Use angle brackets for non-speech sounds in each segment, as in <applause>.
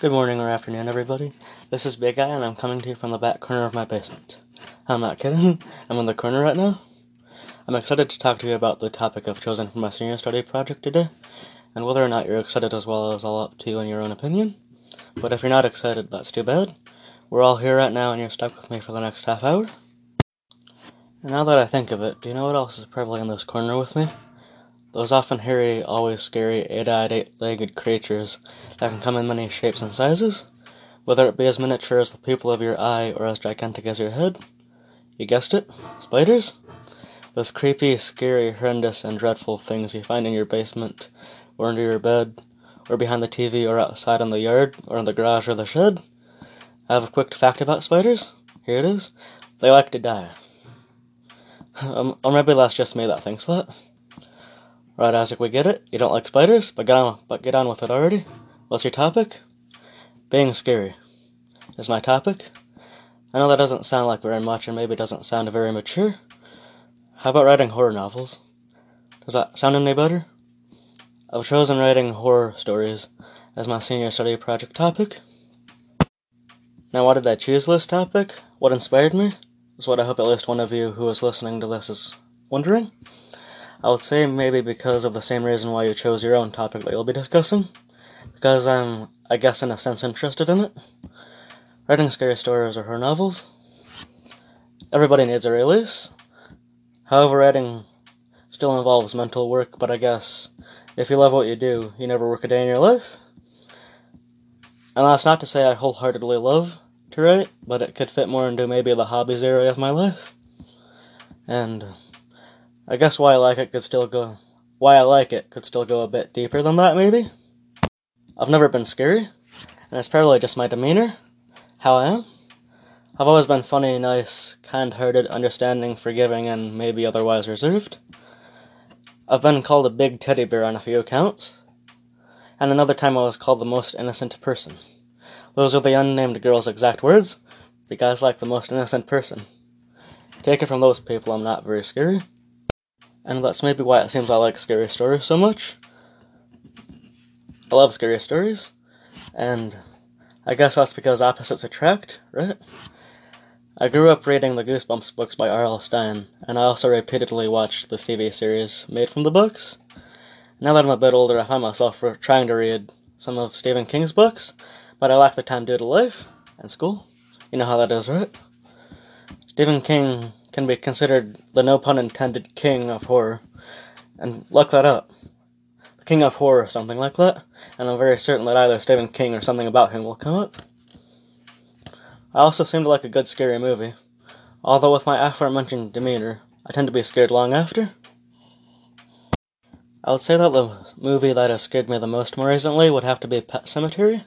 Good morning or afternoon, everybody. This is Big I, and I'm coming to you from the back corner of my basement. I'm not kidding. <laughs> I'm in the corner right now. I'm excited to talk to you about the topic I've chosen for my senior study project today, and whether or not you're excited as well is all up to you in your own opinion. But if you're not excited, that's too bad. We're all here right now, and you're stuck with me for the next half hour. And now that I think of it, do you know what else is probably in this corner with me? Those often hairy, always scary, eight-eyed, eight-legged creatures that can come in many shapes and sizes, whether it be as miniature as the pupil of your eye or as gigantic as your head. You guessed it, spiders? Those creepy, scary, horrendous, and dreadful things you find in your basement, or under your bed, or behind the TV, or outside in the yard, or in the garage or the shed. I have a quick fact about spiders. Here it is. They like to die. Um, or maybe that's just me that thinks that. Right, Isaac, we get it. You don't like spiders, but get on, but get on with it already. What's your topic? Being scary is my topic. I know that doesn't sound like very much, and maybe doesn't sound very mature. How about writing horror novels? Does that sound any better? I've chosen writing horror stories as my senior study project topic. Now, why did I choose this topic? What inspired me? Is what I hope at least one of you who is listening to this is wondering. I would say maybe because of the same reason why you chose your own topic that you'll be discussing. Because I'm, I guess, in a sense, interested in it. Writing scary stories or horror novels. Everybody needs a release. However, writing still involves mental work, but I guess if you love what you do, you never work a day in your life. And that's not to say I wholeheartedly love to write, but it could fit more into maybe the hobbies area of my life. And I guess why I like it could still go. Why I like it could still go a bit deeper than that, maybe. I've never been scary, and it's probably just my demeanor, how I am. I've always been funny, nice, kind hearted, understanding, forgiving, and maybe otherwise reserved. I've been called a big teddy bear on a few accounts, and another time I was called the most innocent person. Those are the unnamed girl's exact words. The guy's like the most innocent person. Take it from those people, I'm not very scary and that's maybe why it seems I like scary stories so much. I love scary stories, and I guess that's because opposites attract, right? I grew up reading the Goosebumps books by R.L. Stine, and I also repeatedly watched the TV series made from the books. Now that I'm a bit older, I find myself trying to read some of Stephen King's books, but I lack the time due to life and school. You know how that is, right? Stephen King can be considered the no pun intended king of horror. And look that up. The king of horror, or something like that. And I'm very certain that either Stephen King or something about him will come up. I also seem to like a good scary movie. Although with my aforementioned demeanor, I tend to be scared long after. I would say that the movie that has scared me the most more recently would have to be Pet Sematary,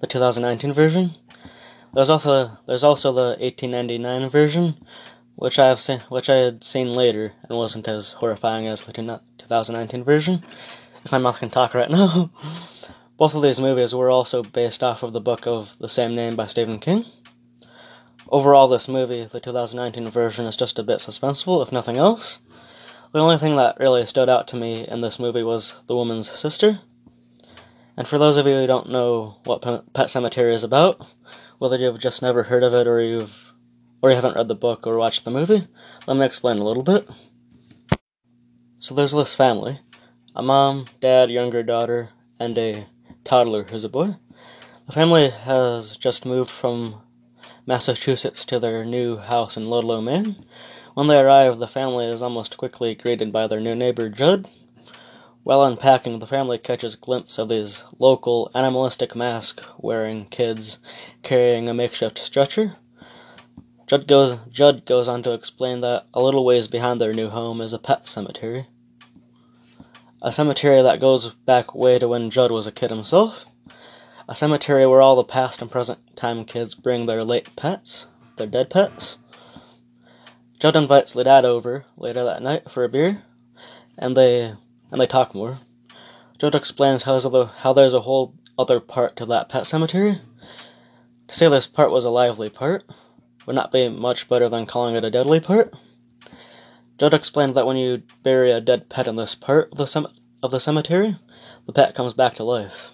the 2019 version. There's also there's also the 1899 version, which I have seen, which I had seen later and wasn't as horrifying as the 2019 version. If my mouth can talk right now. <laughs> Both of these movies were also based off of the book of the same name by Stephen King. Overall, this movie, the 2019 version, is just a bit suspenseful, if nothing else. The only thing that really stood out to me in this movie was the woman's sister. And for those of you who don't know what Pet Sematary is about, whether you've just never heard of it or you've or you haven't read the book or watched the movie, let me explain a little bit. So there's this family a mom, dad, younger daughter, and a toddler who's a boy. The family has just moved from Massachusetts to their new house in Ludlow, Maine. When they arrive, the family is almost quickly greeted by their new neighbor, Judd. While unpacking, the family catches a glimpse of these local animalistic mask wearing kids carrying a makeshift stretcher. Judd goes, Judd goes on to explain that a little ways behind their new home is a pet cemetery. A cemetery that goes back way to when Judd was a kid himself. A cemetery where all the past and present time kids bring their late pets, their dead pets. Judd invites the dad over later that night for a beer, and they and they talk more. Judd explains how there's a, how there's a whole other part to that pet cemetery. To say this part was a lively part would not be much better than calling it a deadly part. Judd explained that when you bury a dead pet in this part of the, of the cemetery, the pet comes back to life.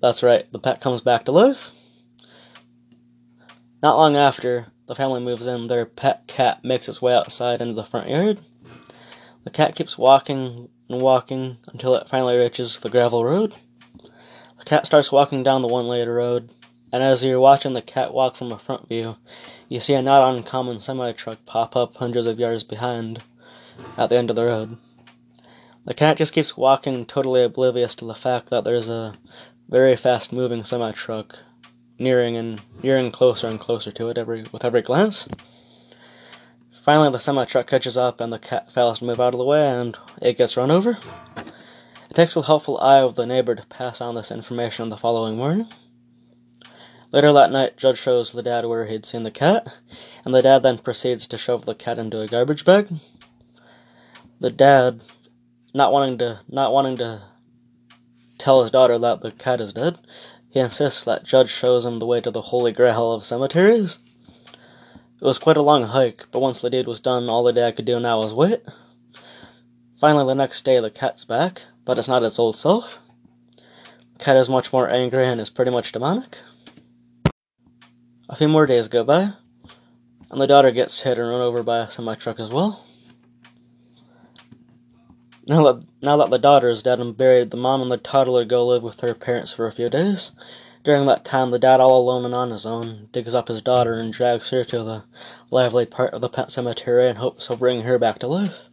That's right, the pet comes back to life. Not long after the family moves in, their pet cat makes its way outside into the front yard. The cat keeps walking and walking until it finally reaches the gravel road. The cat starts walking down the one lane road, and as you're watching the cat walk from a front view, you see a not uncommon semi truck pop up hundreds of yards behind at the end of the road. The cat just keeps walking, totally oblivious to the fact that there's a very fast moving semi truck nearing and nearing closer and closer to it every with every glance. Finally, the semi truck catches up, and the cat fails to move out of the way, and it gets run over. It takes the helpful eye of the neighbor to pass on this information the following morning. Later that night, Judd shows the dad where he'd seen the cat, and the dad then proceeds to shove the cat into a garbage bag. The dad, not wanting to not wanting to tell his daughter that the cat is dead, he insists that Judd shows him the way to the holy grail of cemeteries. It was quite a long hike, but once the deed was done, all the dad could do now was wait. Finally, the next day, the cat's back, but it's not its old self. The cat is much more angry and is pretty much demonic. A few more days go by, and the daughter gets hit and run over by a semi truck as well. Now that, now that the daughter is dead and buried, the mom and the toddler go live with their parents for a few days. During that time, the dad, all alone and on his own, digs up his daughter and drags her to the lively part of the pet cemetery in hopes of bringing her back to life.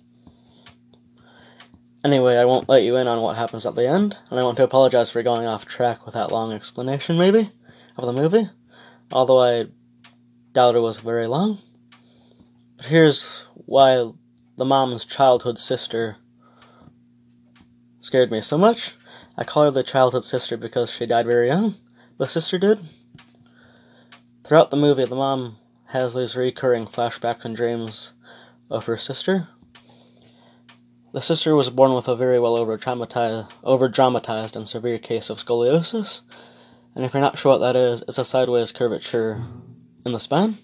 Anyway, I won't let you in on what happens at the end, and I want to apologize for going off track with that long explanation, maybe, of the movie, although I doubt it was very long. But here's why the mom's childhood sister scared me so much. I call her the childhood sister because she died very young. The sister did. Throughout the movie, the mom has these recurring flashbacks and dreams of her sister. The sister was born with a very well over dramatized, over dramatized and severe case of scoliosis. And if you're not sure what that is, it's a sideways curvature in the spine.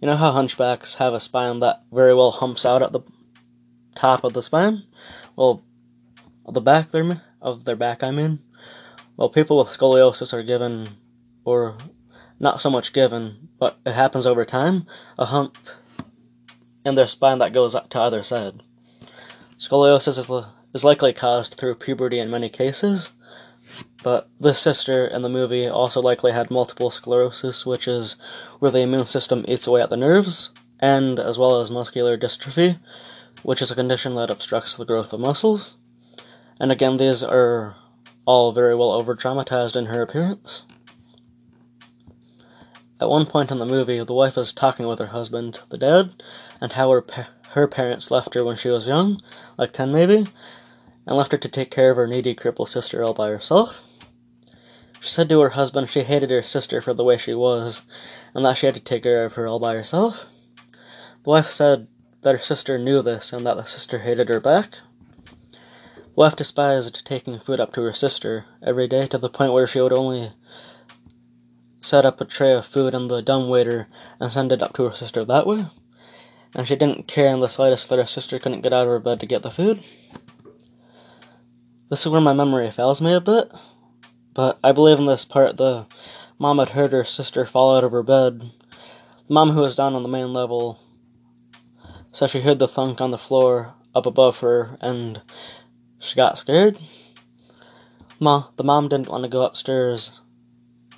You know how hunchbacks have a spine that very well humps out at the top of the spine? Well, the back of their back I mean. Well people with scoliosis are given or not so much given, but it happens over time, a hump in their spine that goes to either side. Scoliosis is, is likely caused through puberty in many cases, but this sister in the movie also likely had multiple sclerosis, which is where the immune system eats away at the nerves, and as well as muscular dystrophy, which is a condition that obstructs the growth of muscles. And again, these are all very well over dramatized in her appearance. At one point in the movie, the wife is talking with her husband, the dad, and how her, pa- her parents left her when she was young, like 10 maybe, and left her to take care of her needy crippled sister all by herself. She said to her husband she hated her sister for the way she was, and that she had to take care of her all by herself. The wife said that her sister knew this and that the sister hated her back, The Wife despised taking food up to her sister every day to the point where she would only set up a tray of food in the dumb waiter and send it up to her sister that way. And she didn't care in the slightest that her sister couldn't get out of her bed to get the food. This is where my memory fails me a bit, but I believe in this part the mom had heard her sister fall out of her bed. The mom who was down on the main level said she heard the thunk on the floor up above her and she got scared. Ma, the mom didn't want to go upstairs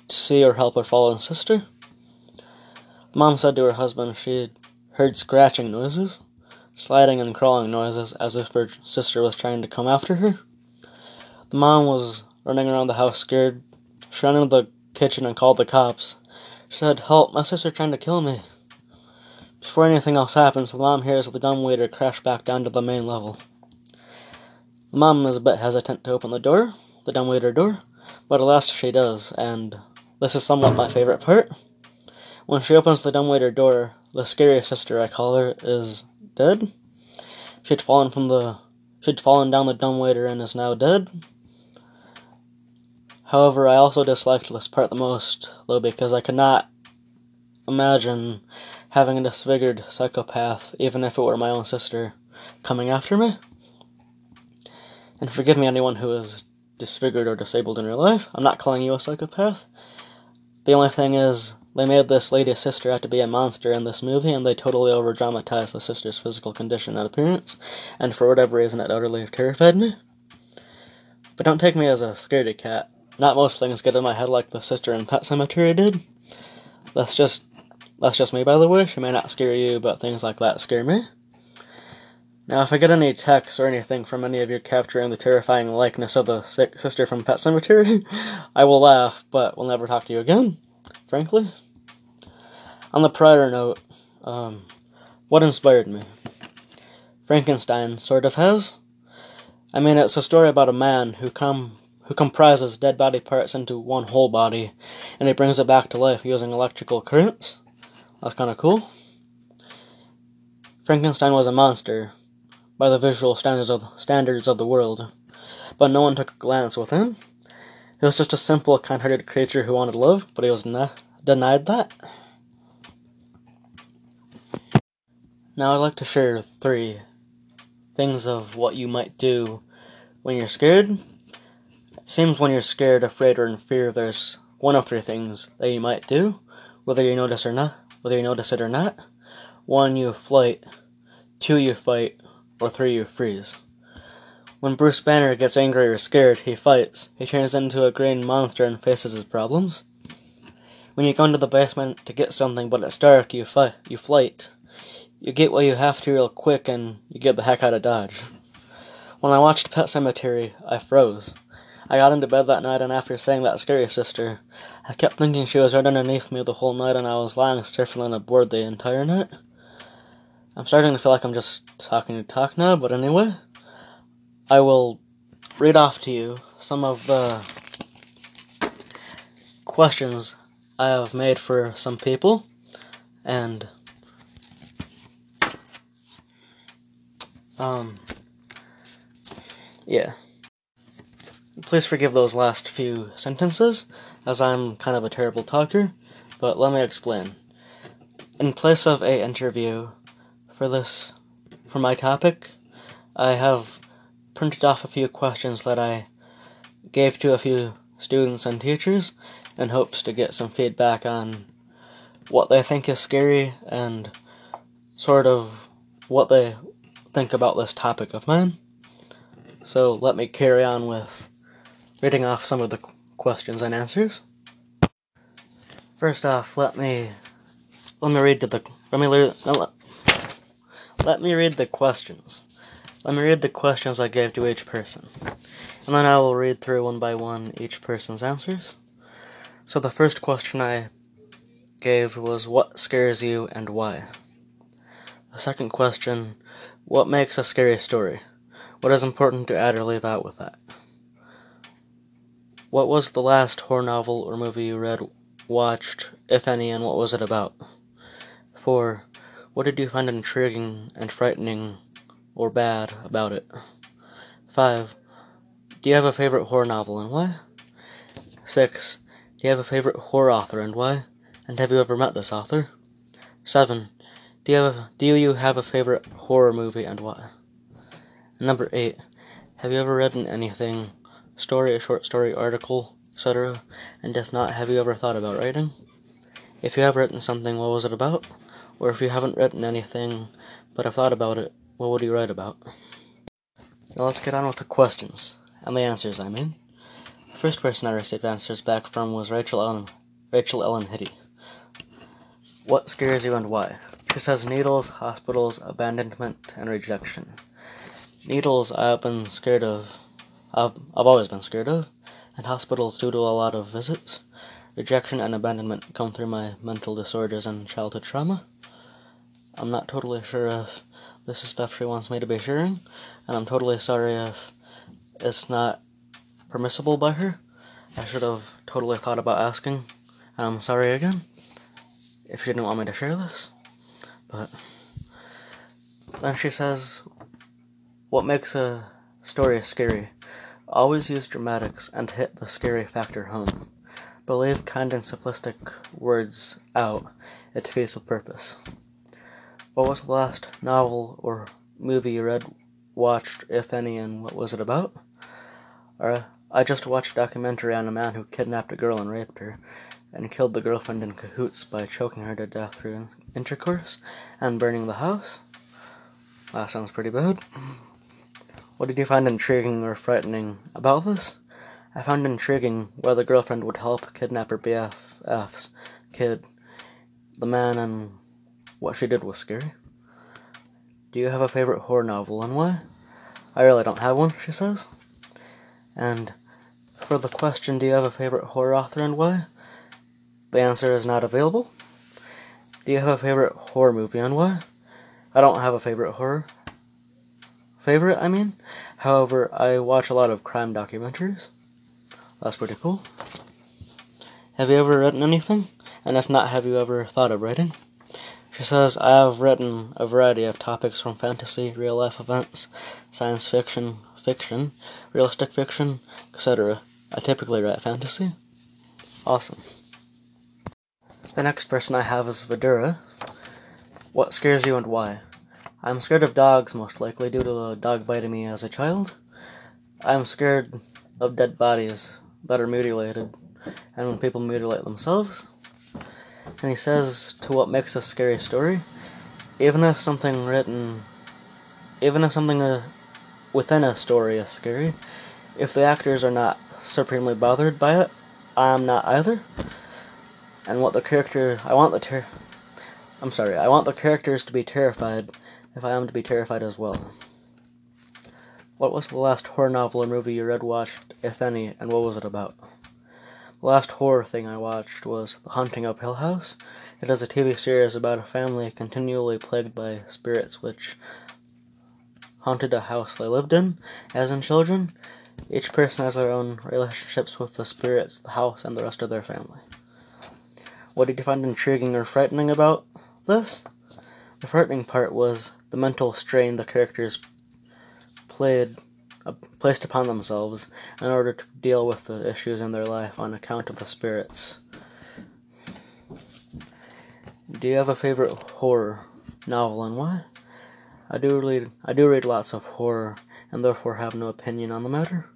to see or help her fallen sister. The mom said to her husband she heard scratching noises, sliding and crawling noises, as if her sister was trying to come after her. The mom was running around the house scared. She ran into the kitchen and called the cops. She said, Help, my sister's trying to kill me. Before anything else happens, the mom hears the dumbwaiter crash back down to the main level. The mom is a bit hesitant to open the door, the dumbwaiter door, but at last she does, and this is somewhat my favorite part. When she opens the dumbwaiter door, the scary sister, I call her, is dead. She'd fallen from the she'd fallen down the dumbwaiter and is now dead. However, I also disliked this part the most, though, because I could not imagine having a disfigured psychopath, even if it were my own sister, coming after me. And forgive me, anyone who is disfigured or disabled in real life. I'm not calling you a psychopath. The only thing is, they made this lady's sister out to be a monster in this movie, and they totally over dramatized the sister's physical condition and appearance, and for whatever reason, it utterly terrified me. But don't take me as a scaredy cat. Not most things get in my head like the sister in Pet Sematary did. That's just that's just me, by the way. She may not scare you, but things like that scare me. Now, if I get any texts or anything from any of you capturing the terrifying likeness of the sister from Pet Sematary, <laughs> I will laugh, but will never talk to you again, frankly. On the prior note, um, what inspired me? Frankenstein sort of has. I mean, it's a story about a man who come who comprises dead body parts into one whole body, and he brings it back to life using electrical currents. That's kind of cool. Frankenstein was a monster by the visual standards of standards of the world, but no one took a glance with him. He was just a simple, kind-hearted creature who wanted love, but he was denied that. Now I'd like to share three things of what you might do when you're scared. Seems when you're scared, afraid, or in fear, there's one of three things that you might do, whether you notice or not, whether you notice it or not. One, you flight. Two, you fight. Or three, you freeze. When Bruce Banner gets angry or scared, he fights. He turns into a green monster and faces his problems. When you go into the basement to get something but it's dark, you fight. You flight. You get what you have to real quick and you get the heck out of Dodge. When I watched Pet Sematary, I froze. I got into bed that night and after saying that scary sister, I kept thinking she was right underneath me the whole night and I was lying and stifling aboard the entire night. I'm starting to feel like I'm just talking to talk now, but anyway, I will read off to you some of the questions I have made for some people and Um, yeah. Please forgive those last few sentences, as I'm kind of a terrible talker, but let me explain. In place of a interview for this, for my topic, I have printed off a few questions that I gave to a few students and teachers in hopes to get some feedback on what they think is scary and sort of what they think about this topic of mine. So let me carry on with reading off some of the questions and answers. First off, let me let me read the let me let, let me read the questions. Let me read the questions I gave to each person, and then I will read through one by one each person's answers. So the first question I gave was what scares you and why. The second question what makes a scary story? What is important to add or leave out with that? What was the last horror novel or movie you read, watched, if any, and what was it about? 4. What did you find intriguing and frightening or bad about it? 5. Do you have a favorite horror novel and why? 6. Do you have a favorite horror author and why? And have you ever met this author? 7. Do you have a, do you have a favorite horror movie and why? Number eight. Have you ever read anything, story, a short story, article, etc.? And if not, have you ever thought about writing? If you have written something, what was it about? Or if you haven't written anything, but have thought about it, what would you write about? Now let's get on with the questions and the answers. I mean, the first person I received answers back from was Rachel Ellen. Rachel Ellen Hitty. What scares you and why? She says needles, hospitals, abandonment, and rejection. Needles I've been scared of. I've, I've always been scared of. And hospitals due to a lot of visits. Rejection and abandonment come through my mental disorders and childhood trauma. I'm not totally sure if this is stuff she wants me to be sharing, and I'm totally sorry if it's not permissible by her. I should have totally thought about asking, and I'm sorry again if she didn't want me to share this. But then she says, What makes a story scary? Always use dramatics and hit the scary factor home. But leave kind and simplistic words out. It defeats the purpose. What was the last novel or movie you read, watched, if any, and what was it about? Are, I just watched a documentary on a man who kidnapped a girl and raped her, and killed the girlfriend in cahoots by choking her to death through intercourse and burning the house. That sounds pretty bad. <laughs> What did you find intriguing or frightening about this? I found intriguing why the girlfriend would help kidnap her BFF's kid, the man, and what she did was scary. Do you have a favorite horror novel and why? I really don't have one, she says. And for the question, do you have a favorite horror author and why? The answer is not available. Do you have a favorite horror movie and why? I don't have a favorite horror. Favorite, I mean. However, I watch a lot of crime documentaries. That's pretty cool. Have you ever written anything? And if not, have you ever thought of writing? She says, I have written a variety of topics from fantasy, real life events, science fiction, fiction, realistic fiction, etc. I typically write fantasy. Awesome. The next person I have is Vidura. What scares you and why? I'm scared of dogs, most likely due to a dog biting me as a child. I'm scared of dead bodies that are mutilated, and when people mutilate themselves. And he says to what makes a scary story, even if something written, even if something uh, within a story is scary, if the actors are not supremely bothered by it, I'm not either. And what the character, I want the ter, I'm sorry, I want the characters to be terrified if I am to be terrified as well. What was the last horror novel or movie you read, watched, if any, and what was it about? The last horror thing I watched was The Haunting of Hill House. It is a TV series about a family continually plagued by spirits which haunted a house they lived in as in children. Each person has their own relationships with the spirits, the house, and the rest of their family. What did you find intriguing or frightening about this? The frightening part was the mental strain the characters played uh, placed upon themselves in order to deal with the issues in their life on account of the spirits. Do you have a favorite horror novel and why? I do read I do read lots of horror and therefore have no opinion on the matter.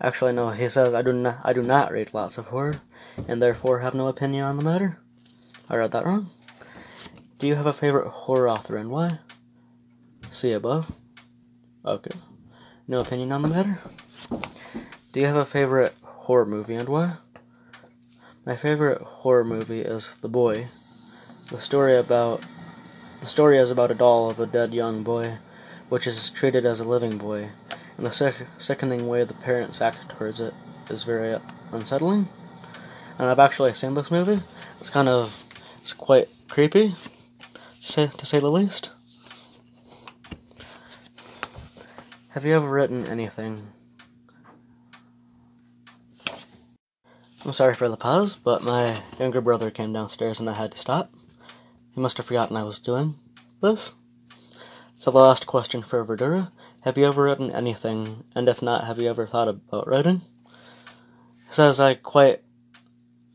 Actually no, he says I do not I do not read lots of horror and therefore have no opinion on the matter. I read that wrong. Do you have a favorite horror author and why? See above. Okay. No opinion on the matter? Do you have a favorite horror movie and why? My favorite horror movie is The Boy. The story about the story is about a doll of a dead young boy, which is treated as a living boy, and the sickening way the parents act towards it is very unsettling. And I've actually seen this movie. It's kind of it's quite creepy, to say, to say the least. Have you ever written anything? I'm sorry for the pause, but my younger brother came downstairs and I had to stop. He must have forgotten I was doing this. So the last question for Vidura. Have you ever written anything, and if not, have you ever thought about writing? Says I quite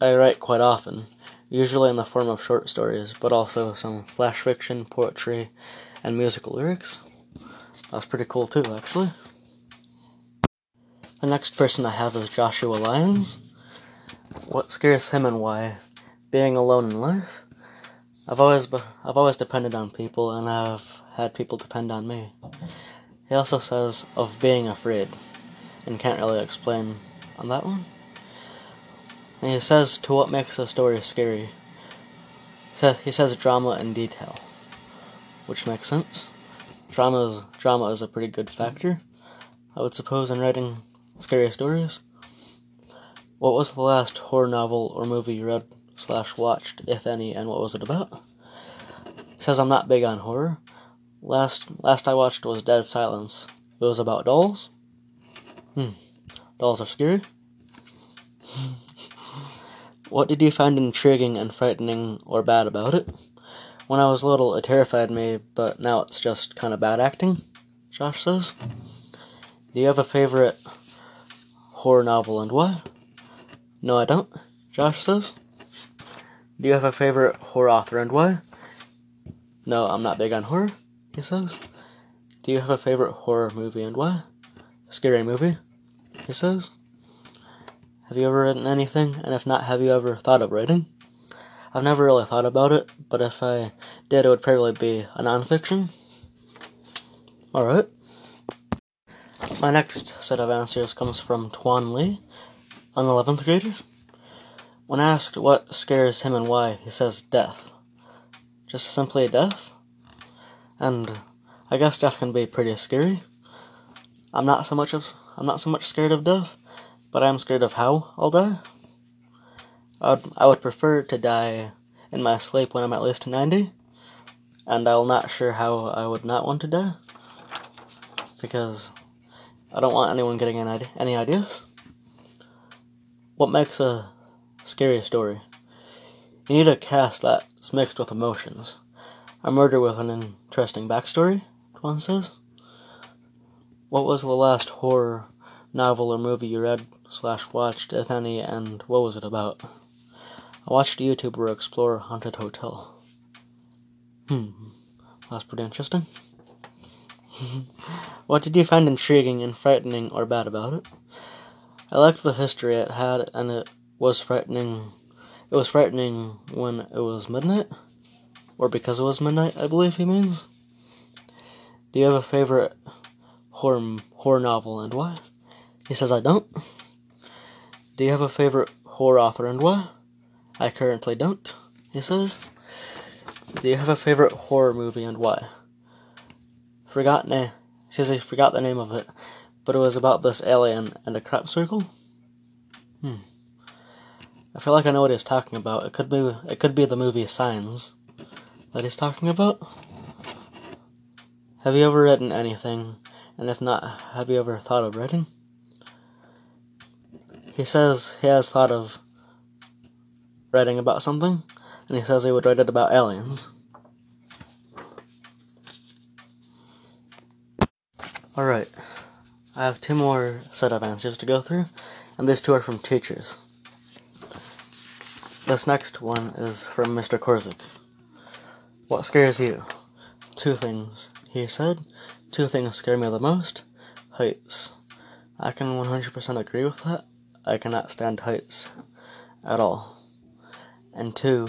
I write quite often, usually in the form of short stories, but also some flash fiction, poetry, and musical lyrics. That's pretty cool too, actually. The next person I have is Joshua Lyons. What scares him and why? Being alone in life. I've always be- I've always depended on people, and I've had people depend on me. He also says of being afraid, and can't really explain on that one. And he says to what makes a story scary. He says drama and detail, which makes sense. Drama is, drama is a pretty good factor, I would suppose, in writing scary stories. What was the last horror novel or movie you read slash watched, if any, and what was it about? He says I'm not big on horror. Last last I watched was Dead Silence. It was about dolls. Hmm. Dolls are scary. <laughs> what did you find intriguing and frightening or bad about it? When I was little, it terrified me, but now it's just kind of bad acting, Josh says. Do you have a favorite horror novel and why? No, I don't, Josh says. Do you have a favorite horror author and why? No, I'm not big on horror, he says. Do you have a favorite horror movie and why? Scary movie, he says. Have you ever written anything? And if not, have you ever thought of writing? I've never really thought about it, but if I did, it would probably be a nonfiction. Alright. My next set of answers comes from Tuan Lee, an 11th grader. When asked what scares him and why, he says death. Just simply death. And I guess death can be pretty scary. I'm not so much of I'm not so much scared of death, but I'm scared of how I'll die. I would, I would prefer to die in my sleep when I'm at least 90, and I'm not sure how I would not want to die, because I don't want anyone getting any any ideas. What makes a scary story? You need a cast that's mixed with emotions. A murder with an interesting backstory, one says. What was the last horror novel or movie you read slash watched, if any, and what was it about? I watched a YouTuber explore a haunted hotel. Hmm, that's pretty interesting. <laughs> what did you find intriguing and frightening or bad about it? I liked the history it had, and it was frightening. It was frightening when it was midnight, or because it was midnight, I believe he means. Do you have a favorite horror horror novel and why? He says I don't. Do you have a favorite horror author and why? I currently don't, he says. Do you have a favorite horror movie and why? Forgotten eh? He says he forgot the name of it, but it was about this alien and a crop circle. Hmm. I feel like I know what he's talking about. It could be it could be the movie Signs that he's talking about. Have you ever written anything? And if not, have you ever thought of writing? He says he has thought of writing about something, and he says he would write it about aliens. Alright, I have two more set of answers to go through, and these two are from teachers. This next one is from Mr. Korzik. What scares you? Two things, he said. Two things scare me the most. Heights. I can 100% agree with that. I cannot stand heights at all and two,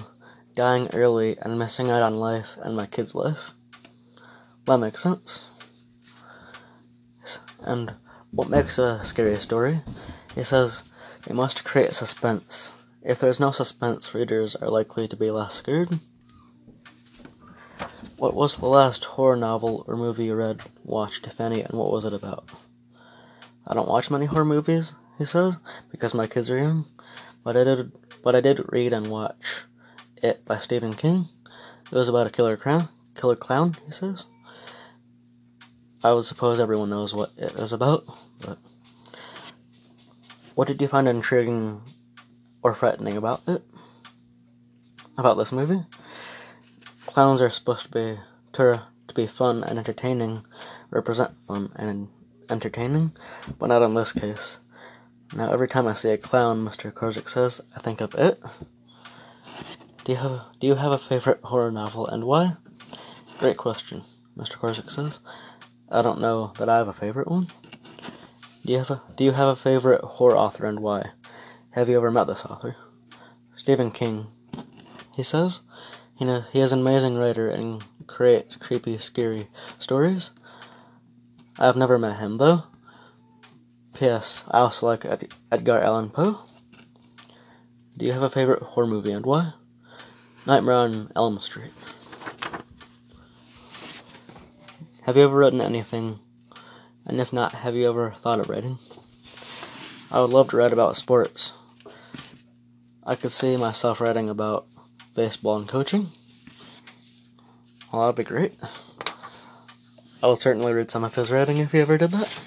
dying early and missing out on life and my kid's life. That makes sense. And what makes a scary story? He says it must create suspense. If there's no suspense, readers are likely to be less scared. What was the last horror novel or movie you read, watched, if any, and what was it about? I don't watch many horror movies, he says, because my kids are young, but I did but I did read and watch It by Stephen King. It was about a killer clown. Killer clown, he says. I would suppose everyone knows what it is about, but what did you find intriguing or threatening about it? About this movie? Clowns are supposed to be to, to be fun and entertaining, represent fun and entertaining, but not in this case. Now, every time I see a clown, Mr. Korzik says, I think of it. Do you have Do you have a favorite horror novel and why? Great question, Mr. Korzik says. I don't know that I have a favorite one. Do you have a Do you have a favorite horror author and why? Have you ever met this author? Stephen King. He says, you know, he is an amazing writer and creates creepy, scary stories. I've never met him though. P.S. I also like Ed- Edgar Allan Poe. Do you have a favorite horror movie and why? Nightmare on Elm Street. Have you ever written anything? And if not, have you ever thought of writing? I would love to write about sports. I could see myself writing about baseball and coaching. Well, that'd be great. I would certainly read some of his writing if he ever did that.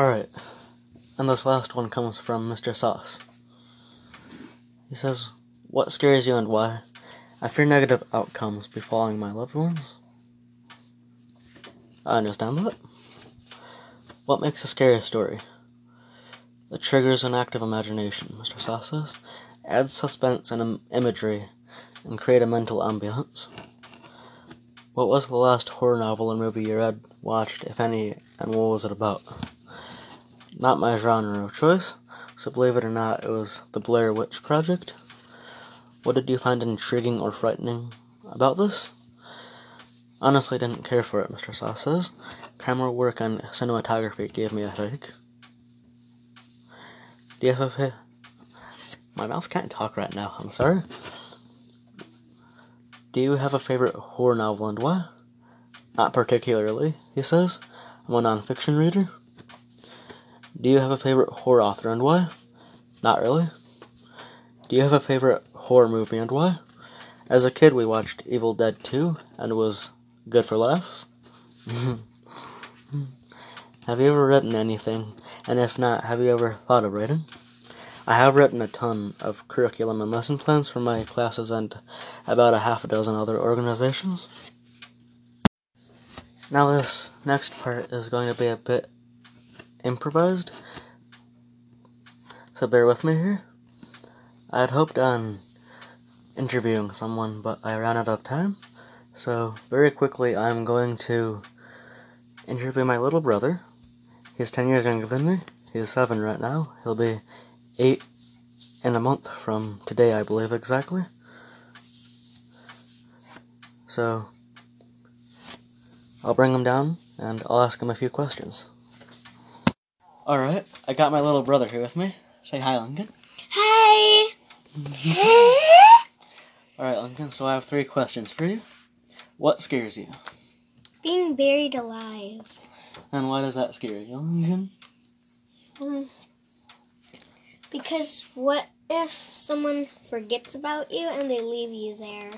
Alright, and this last one comes from Mr. Sauce. He says, What scares you and why? I fear negative outcomes befalling my loved ones. I understand that. What makes a scary story? It triggers an active imagination, Mr. Sauce says. Adds suspense and Im- imagery and create a mental ambiance. What was the last horror novel or movie you read, watched, if any, and what was it about? Not my genre of choice, so believe it or not, it was the Blair Witch Project. What did you find intriguing or frightening about this? Honestly, didn't care for it, Mr. Sauce says. Camera work and cinematography gave me a headache. Do you have a My mouth can't talk right now, I'm sorry. Do you have a favorite horror novel and why? Not particularly, he says. I'm a nonfiction reader. Do you have a favorite horror author and why? Not really. Do you have a favorite horror movie and why? As a kid, we watched Evil Dead 2 and it was good for laughs. have you ever written anything? And if not, have you ever thought of writing? I have written a ton of curriculum and lesson plans for my classes and about a half a dozen other organizations. Now, this next part is going to be a bit improvised, so bear with me here. I had hoped on interviewing someone, but I ran out of time, so very quickly I'm going to interview my little brother. He's 10 years younger than me. He's 7 right now. He'll be 8 in a month from today, I believe exactly. So, I'll bring him down and I'll ask him a few questions. Alright, I got my little brother here with me. Say hi, Lincoln. Hi! <laughs> Alright, Lincoln, so I have three questions for you. What scares you? Being buried alive. And why does that scare you, Lincoln? Um, because what if someone forgets about you and they leave you there?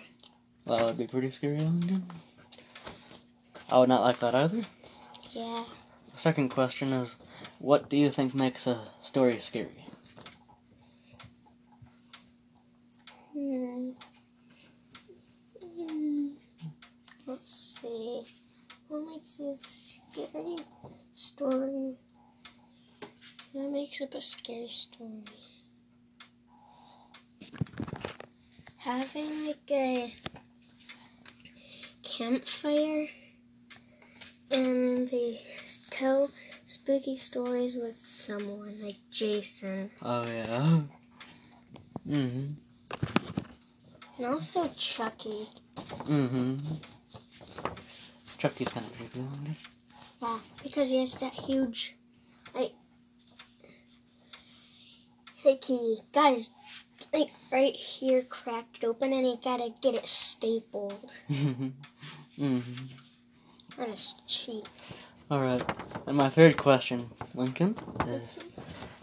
That would be pretty scary, Lincoln. I would not like that either. Yeah. The second question is, what do you think makes a story scary? Hmm. Hmm. Let's see. What makes a scary story? What makes up a scary story? Having like a campfire and they tell spooky stories with someone like Jason. Oh, yeah. Mm-hmm. And also Chucky. Mm-hmm. Chucky's kind of creepy. Yeah, because he has that huge, like, like he got his, like, right here cracked open and he gotta get it stapled. <laughs> mm-hmm. That is cheap. Alright, and my third question, Lincoln, is,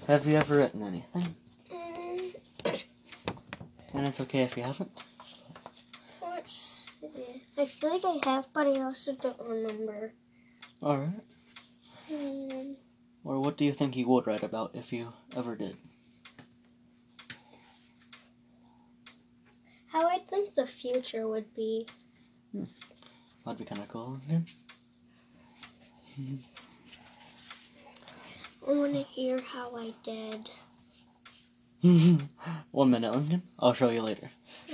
have you ever written anything? <coughs> And it's okay if you haven't. let's see. I feel like I have, but I also don't remember. Alright. Um, Or what do you think you would write about if you ever did? how I think the future would be. That'd be kind of cool, I want to hear how I did. <laughs> One minute, Lincoln. I'll show you later.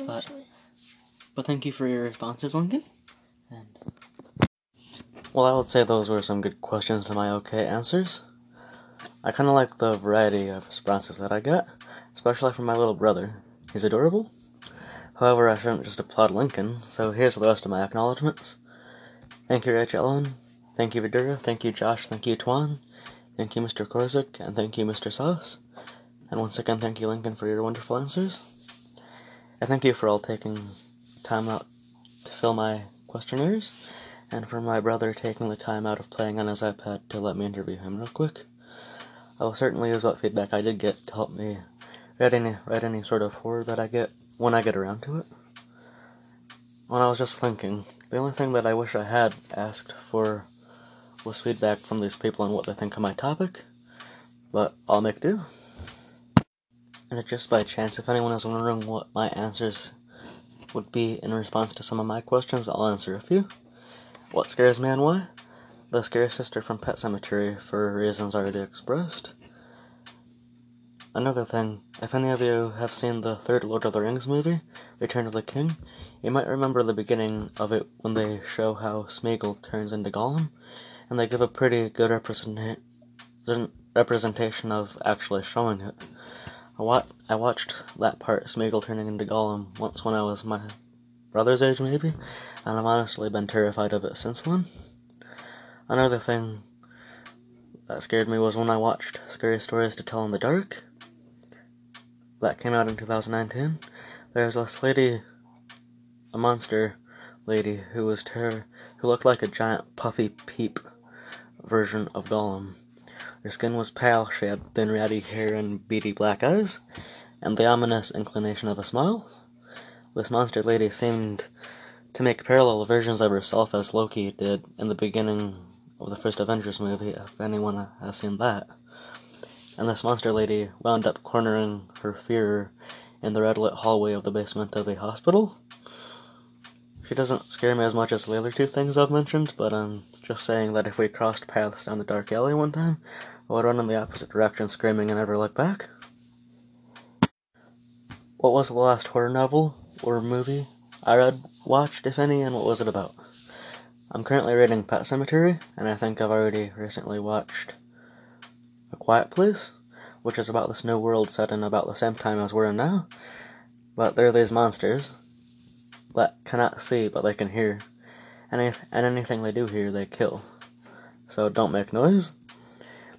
But- Actually. But thank you for your responses, Lincoln. And well, I would say those were some good questions to my okay answers. I kind of like the variety of responses that I got, especially from my little brother. He's adorable. However, I shouldn't just applaud Lincoln, so here's the rest of my acknowledgments. Thank you, Rachel Ellen. Thank you, Vidura. Thank you, Josh. Thank you, Tuan. Thank you, Mr. Korzik. And thank you, Mr. Sauce. And once again, thank you, Lincoln, for your wonderful answers. And thank you for all taking time out to fill my questionnaires, and for my brother taking the time out of playing on his iPad to let me interview him real quick. I will certainly use what feedback I did get to help me write any write any sort of horror that I get when I get around to it. When I was just thinking, the only thing that I wish I had asked for was feedback from these people on what they think of my topic, but I'll make do. And just by chance, if anyone is wondering what my answers would be in response to some of my questions, I'll answer a few. What scares me and why? The Scary Sister from Pet Sematary for reasons already expressed. Another thing, if any of you have seen the third Lord of the Rings movie, Return of the King, you might remember the beginning of it when they show how Smeagol turns into Gollum, and they give a pretty good representation representation of actually showing it. I, wa- I watched that part, Smeagol turning into Gollum, once when I was my brother's age, maybe, and I've honestly been terrified of it since then. Another thing that scared me was when I watched Scary Stories to Tell in the Dark. That came out in 2019. There's this lady, a monster lady, who was terror, who looked like a giant puffy peep version of Gollum. Her skin was pale, she had thin ratty hair and beady black eyes, and the ominous inclination of a smile. This monster lady seemed to make parallel versions of herself as Loki did in the beginning of the first Avengers movie, if anyone has seen that. And this monster lady wound up cornering her fear in the red lit hallway of the basement of a hospital. She doesn't scare me as much as the other two things I've mentioned, but I'm just saying that if we crossed paths down the dark alley one time, I would run in the opposite direction screaming and never look back. What was the last horror novel or movie I read, watched, if any, and what was it about? I'm currently reading Pet Sematary, and I think I've already recently watched A Quiet Place, which is about this new world set in about the same time as we're in now. But there are these monsters that cannot see, but they can hear. And, and anything they do hear, they kill. So don't make noise.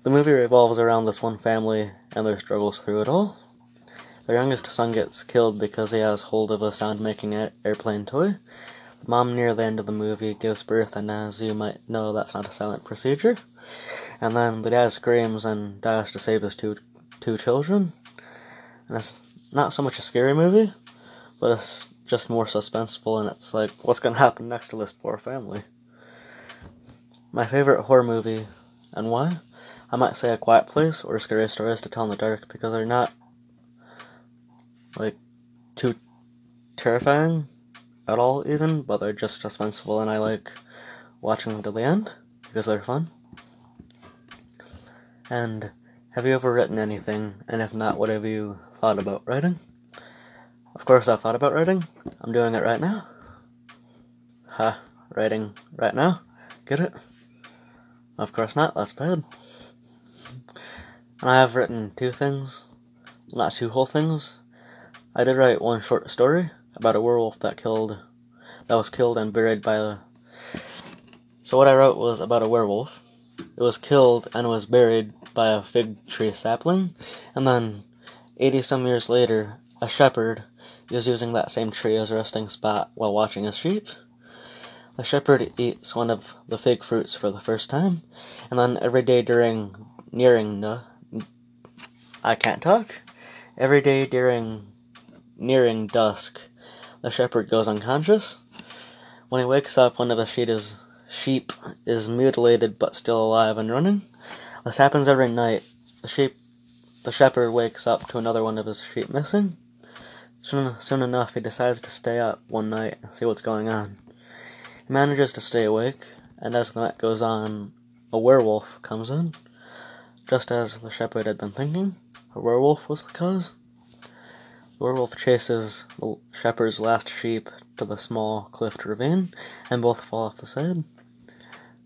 The movie revolves around this one family and their struggles through it all. Their youngest son gets killed because he has hold of a sound making airplane toy, Mom, near the end of the movie, gives birth, and as you might know, that's not a silent procedure. And then the dad screams and dies to save his two two children. And it's not so much a scary movie, but it's just more suspenseful, and it's like, what's gonna happen next to this poor family? My favorite horror movie, and why? I might say A Quiet Place or Scary Stories to Tell in the Dark because they're not like too terrifying at all, even, but they're just suspenseful, and I like watching them to the end because they're fun. And have you ever written anything? And if not, what have you thought about writing? Of course, I've thought about writing. I'm doing it right now. Ha, writing right now? Get it? Of course not, that's bad. I have written two things, not two whole things. I did write one short story, about a werewolf that killed that was killed and buried by the So what I wrote was about a werewolf. It was killed and was buried by a fig tree sapling, and then 80 some years later, a shepherd is using that same tree as a resting spot while watching his sheep. The shepherd eats one of the fig fruits for the first time, and then every day during nearing the I can't talk. Every day during nearing dusk, the shepherd goes unconscious. When he wakes up, one of the sheep is, sheep is mutilated but still alive and running. This happens every night. The sheep, the shepherd wakes up to another one of his sheep missing. Soon, soon enough, he decides to stay up one night and see what's going on. He manages to stay awake, and as the night goes on, a werewolf comes in. Just as the shepherd had been thinking, a werewolf was the cause. The werewolf chases the shepherd's last sheep to the small cliffed ravine, and both fall off the side.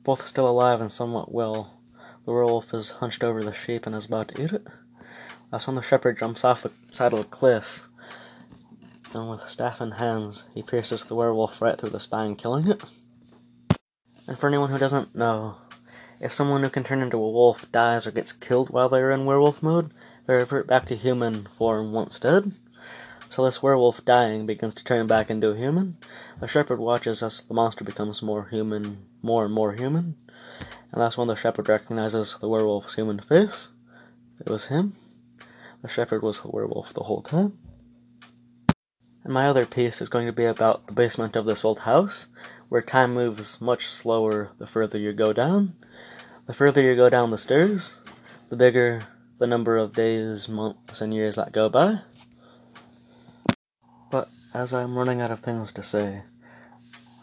Both still alive and somewhat well, the werewolf is hunched over the sheep and is about to eat it. That's when the shepherd jumps off the side of the cliff, and with staff in hands, he pierces the werewolf right through the spine, killing it. And for anyone who doesn't know, if someone who can turn into a wolf dies or gets killed while they're in werewolf mode, they revert back to human form once dead. So this werewolf dying begins to turn back into a human. The shepherd watches as the monster becomes more human, more and more human. And that's when the shepherd recognizes the werewolf's human face. It was him. The shepherd was the werewolf the whole time. My other piece is going to be about the basement of this old house, where time moves much slower the further you go down. The further you go down the stairs, the bigger the number of days, months, and years that go by. But as I'm running out of things to say,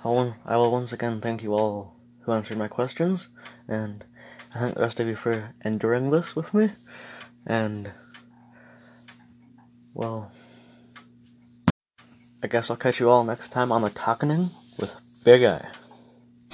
I will once again thank you all who answered my questions, and I thank the rest of you for enduring this with me. And, well, I guess I'll catch you all next time on the Talkening with Big I.